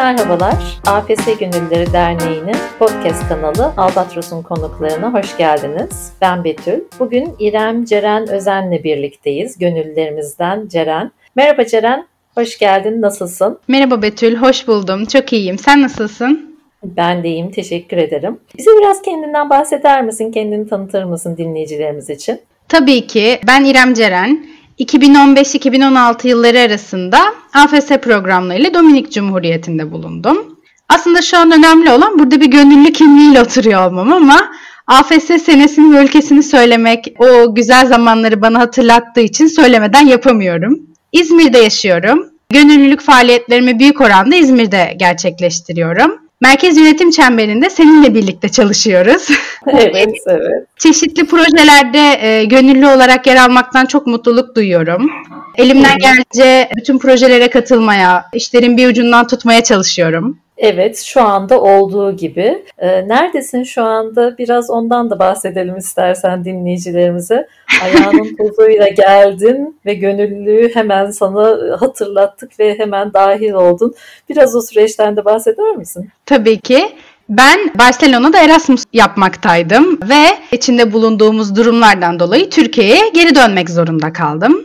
merhabalar. AFS Gönüllüleri Derneği'nin podcast kanalı Albatros'un konuklarına hoş geldiniz. Ben Betül. Bugün İrem Ceren Özen'le birlikteyiz. Gönüllülerimizden Ceren. Merhaba Ceren, hoş geldin. Nasılsın? Merhaba Betül, hoş buldum. Çok iyiyim. Sen nasılsın? Ben de iyiyim, teşekkür ederim. Bize biraz kendinden bahseder misin? Kendini tanıtır mısın dinleyicilerimiz için? Tabii ki. Ben İrem Ceren. 2015-2016 yılları arasında AFS programlarıyla Dominik Cumhuriyeti'nde bulundum. Aslında şu an önemli olan burada bir gönüllü kimliğiyle oturuyor olmam ama AFS senesini ve ülkesini söylemek o güzel zamanları bana hatırlattığı için söylemeden yapamıyorum. İzmir'de yaşıyorum. Gönüllülük faaliyetlerimi büyük oranda İzmir'de gerçekleştiriyorum. Merkez Yönetim Çemberi'nde seninle birlikte çalışıyoruz. evet, evet. Çeşitli projelerde e, gönüllü olarak yer almaktan çok mutluluk duyuyorum. Elimden gelince bütün projelere katılmaya, işlerin bir ucundan tutmaya çalışıyorum. Evet, şu anda olduğu gibi. Ee, neredesin şu anda? Biraz ondan da bahsedelim istersen dinleyicilerimize. Ayağının tozuyla geldin ve gönüllülüğü hemen sana hatırlattık ve hemen dahil oldun. Biraz o süreçten de bahseder misin? Tabii ki. Ben Barcelona'da Erasmus yapmaktaydım ve içinde bulunduğumuz durumlardan dolayı Türkiye'ye geri dönmek zorunda kaldım.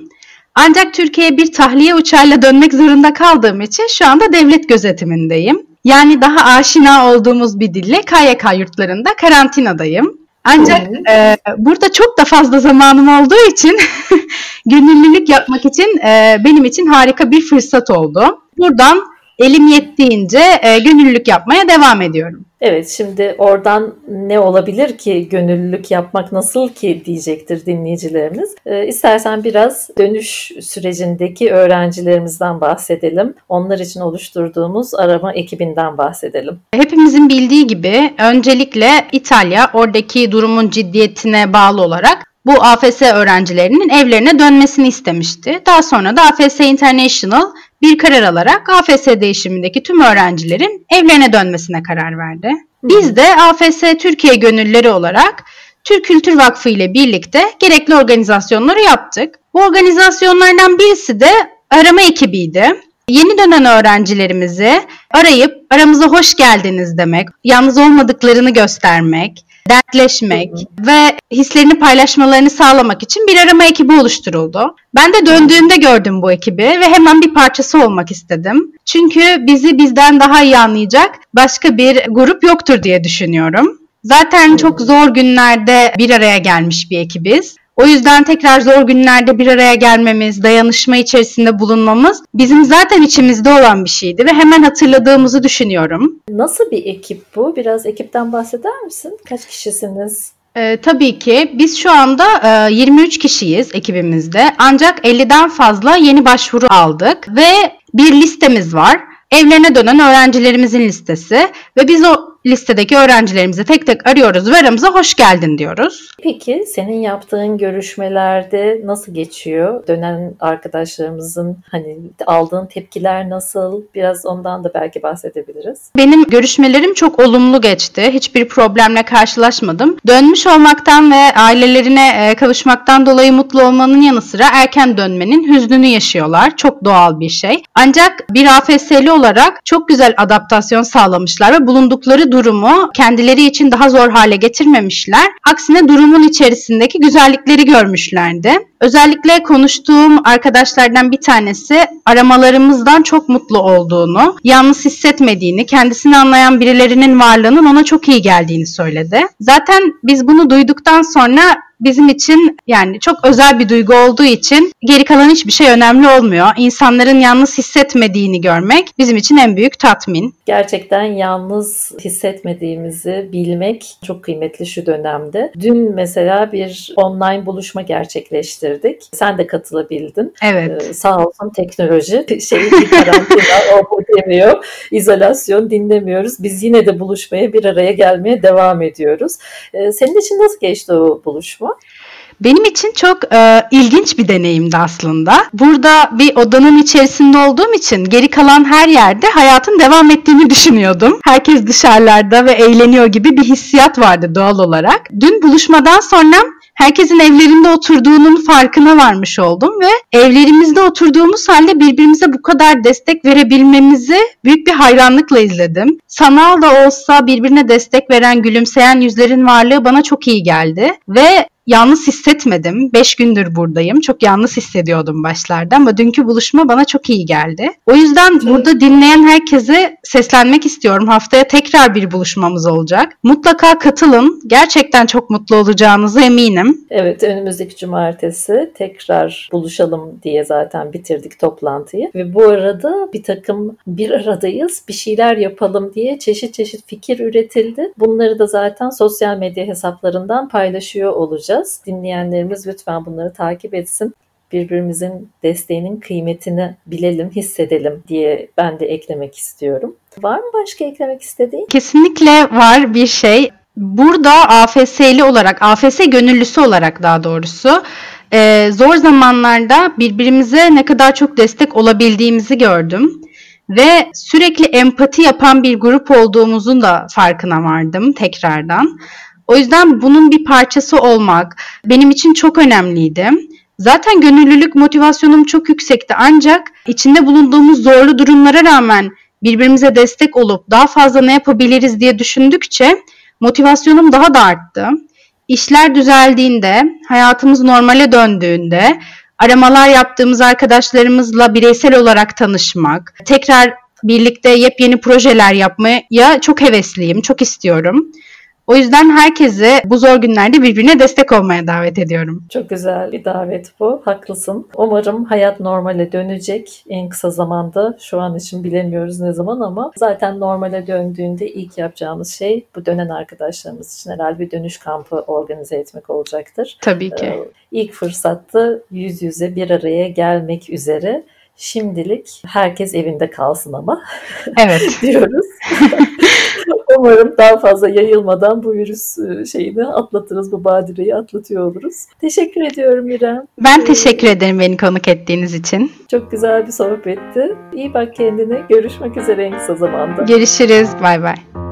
Ancak Türkiye'ye bir tahliye uçağıyla dönmek zorunda kaldığım için şu anda devlet gözetimindeyim. Yani daha aşina olduğumuz bir dille KYK yurtlarında karantinadayım. Ancak e, burada çok da fazla zamanım olduğu için gönüllülük yapmak için e, benim için harika bir fırsat oldu. Buradan elim yettiğince e, gönüllülük yapmaya devam ediyorum. Evet şimdi oradan ne olabilir ki gönüllülük yapmak nasıl ki diyecektir dinleyicilerimiz. Ee, istersen biraz dönüş sürecindeki öğrencilerimizden bahsedelim. Onlar için oluşturduğumuz arama ekibinden bahsedelim. Hepimizin bildiği gibi öncelikle İtalya oradaki durumun ciddiyetine bağlı olarak bu AFS öğrencilerinin evlerine dönmesini istemişti. Daha sonra da AFS International bir karar alarak AFS değişimindeki tüm öğrencilerin evlerine dönmesine karar verdi. Biz de AFS Türkiye gönülleri olarak Türk Kültür Vakfı ile birlikte gerekli organizasyonları yaptık. Bu organizasyonlardan birisi de arama ekibiydi. Yeni dönen öğrencilerimizi arayıp aramıza hoş geldiniz demek, yalnız olmadıklarını göstermek, dertleşmek ve hislerini paylaşmalarını sağlamak için bir arama ekibi oluşturuldu. Ben de döndüğümde gördüm bu ekibi ve hemen bir parçası olmak istedim. Çünkü bizi bizden daha iyi anlayacak başka bir grup yoktur diye düşünüyorum. Zaten çok zor günlerde bir araya gelmiş bir ekibiz. O yüzden tekrar zor günlerde bir araya gelmemiz, dayanışma içerisinde bulunmamız bizim zaten içimizde olan bir şeydi ve hemen hatırladığımızı düşünüyorum. Nasıl bir ekip bu? Biraz ekipten bahseder misin? Kaç kişisiniz? Ee, tabii ki biz şu anda e, 23 kişiyiz ekibimizde ancak 50'den fazla yeni başvuru aldık ve bir listemiz var. Evlerine dönen öğrencilerimizin listesi ve biz o listedeki öğrencilerimizi tek tek arıyoruz ve aramıza hoş geldin diyoruz. Peki senin yaptığın görüşmelerde nasıl geçiyor? Dönen arkadaşlarımızın hani aldığın tepkiler nasıl? Biraz ondan da belki bahsedebiliriz. Benim görüşmelerim çok olumlu geçti. Hiçbir problemle karşılaşmadım. Dönmüş olmaktan ve ailelerine e, kavuşmaktan dolayı mutlu olmanın yanı sıra erken dönmenin hüznünü yaşıyorlar. Çok doğal bir şey. Ancak bir AFS'li olarak çok güzel adaptasyon sağlamışlar ve bulundukları durumu kendileri için daha zor hale getirmemişler. Aksine durumun içerisindeki güzellikleri görmüşlerdi. Özellikle konuştuğum arkadaşlardan bir tanesi aramalarımızdan çok mutlu olduğunu, yalnız hissetmediğini, kendisini anlayan birilerinin varlığının ona çok iyi geldiğini söyledi. Zaten biz bunu duyduktan sonra bizim için yani çok özel bir duygu olduğu için geri kalan hiçbir şey önemli olmuyor. İnsanların yalnız hissetmediğini görmek bizim için en büyük tatmin. Gerçekten yalnız hissetmediğimizi bilmek çok kıymetli şu dönemde. Dün mesela bir online buluşma gerçekleştirdik. Sen de katılabildin. Evet. Ee, sağ olsun teknoloji şey bir karantina o bu demiyor. İzolasyon dinlemiyoruz. Biz yine de buluşmaya bir araya gelmeye devam ediyoruz. Ee, senin için nasıl geçti o buluşma? Benim için çok e, ilginç bir deneyimdi aslında. Burada bir odanın içerisinde olduğum için geri kalan her yerde hayatın devam ettiğini düşünüyordum. Herkes dışarılarda ve eğleniyor gibi bir hissiyat vardı doğal olarak. Dün buluşmadan sonra herkesin evlerinde oturduğunun farkına varmış oldum ve evlerimizde oturduğumuz halde birbirimize bu kadar destek verebilmemizi büyük bir hayranlıkla izledim. Sanal da olsa birbirine destek veren, gülümseyen yüzlerin varlığı bana çok iyi geldi ve yalnız hissetmedim. Beş gündür buradayım. Çok yalnız hissediyordum başlarda ama dünkü buluşma bana çok iyi geldi. O yüzden burada dinleyen herkese seslenmek istiyorum. Haftaya tekrar bir buluşmamız olacak. Mutlaka katılın. Gerçekten çok mutlu olacağınıza eminim. Evet önümüzdeki cumartesi tekrar buluşalım diye zaten bitirdik toplantıyı. Ve bu arada bir takım bir aradayız bir şeyler yapalım diye çeşit çeşit fikir üretildi. Bunları da zaten sosyal medya hesaplarından paylaşıyor olacağız yapacağız. Dinleyenlerimiz lütfen bunları takip etsin. Birbirimizin desteğinin kıymetini bilelim, hissedelim diye ben de eklemek istiyorum. Var mı başka eklemek istediğin? Kesinlikle var bir şey. Burada AFS'li olarak, AFS gönüllüsü olarak daha doğrusu e, zor zamanlarda birbirimize ne kadar çok destek olabildiğimizi gördüm. Ve sürekli empati yapan bir grup olduğumuzun da farkına vardım tekrardan. O yüzden bunun bir parçası olmak benim için çok önemliydi. Zaten gönüllülük motivasyonum çok yüksekti ancak içinde bulunduğumuz zorlu durumlara rağmen birbirimize destek olup daha fazla ne yapabiliriz diye düşündükçe motivasyonum daha da arttı. İşler düzeldiğinde, hayatımız normale döndüğünde, aramalar yaptığımız arkadaşlarımızla bireysel olarak tanışmak, tekrar birlikte yepyeni projeler yapmaya çok hevesliyim, çok istiyorum. O yüzden herkesi bu zor günlerde birbirine destek olmaya davet ediyorum. Çok güzel bir davet bu. Haklısın. Umarım hayat normale dönecek en kısa zamanda. Şu an için bilemiyoruz ne zaman ama zaten normale döndüğünde ilk yapacağımız şey bu dönen arkadaşlarımız için herhalde bir dönüş kampı organize etmek olacaktır. Tabii ki. Ee, ilk fırsatta yüz yüze bir araya gelmek üzere. Şimdilik herkes evinde kalsın ama. Evet. diyoruz. Umarım daha fazla yayılmadan bu virüs e, şeyini atlatırız, bu badireyi atlatıyor oluruz. Teşekkür ediyorum İrem. Ben teşekkür ederim beni konuk ettiğiniz için. Çok güzel bir sohbetti. İyi bak kendine. Görüşmek üzere en kısa zamanda. Görüşürüz. Bay bay.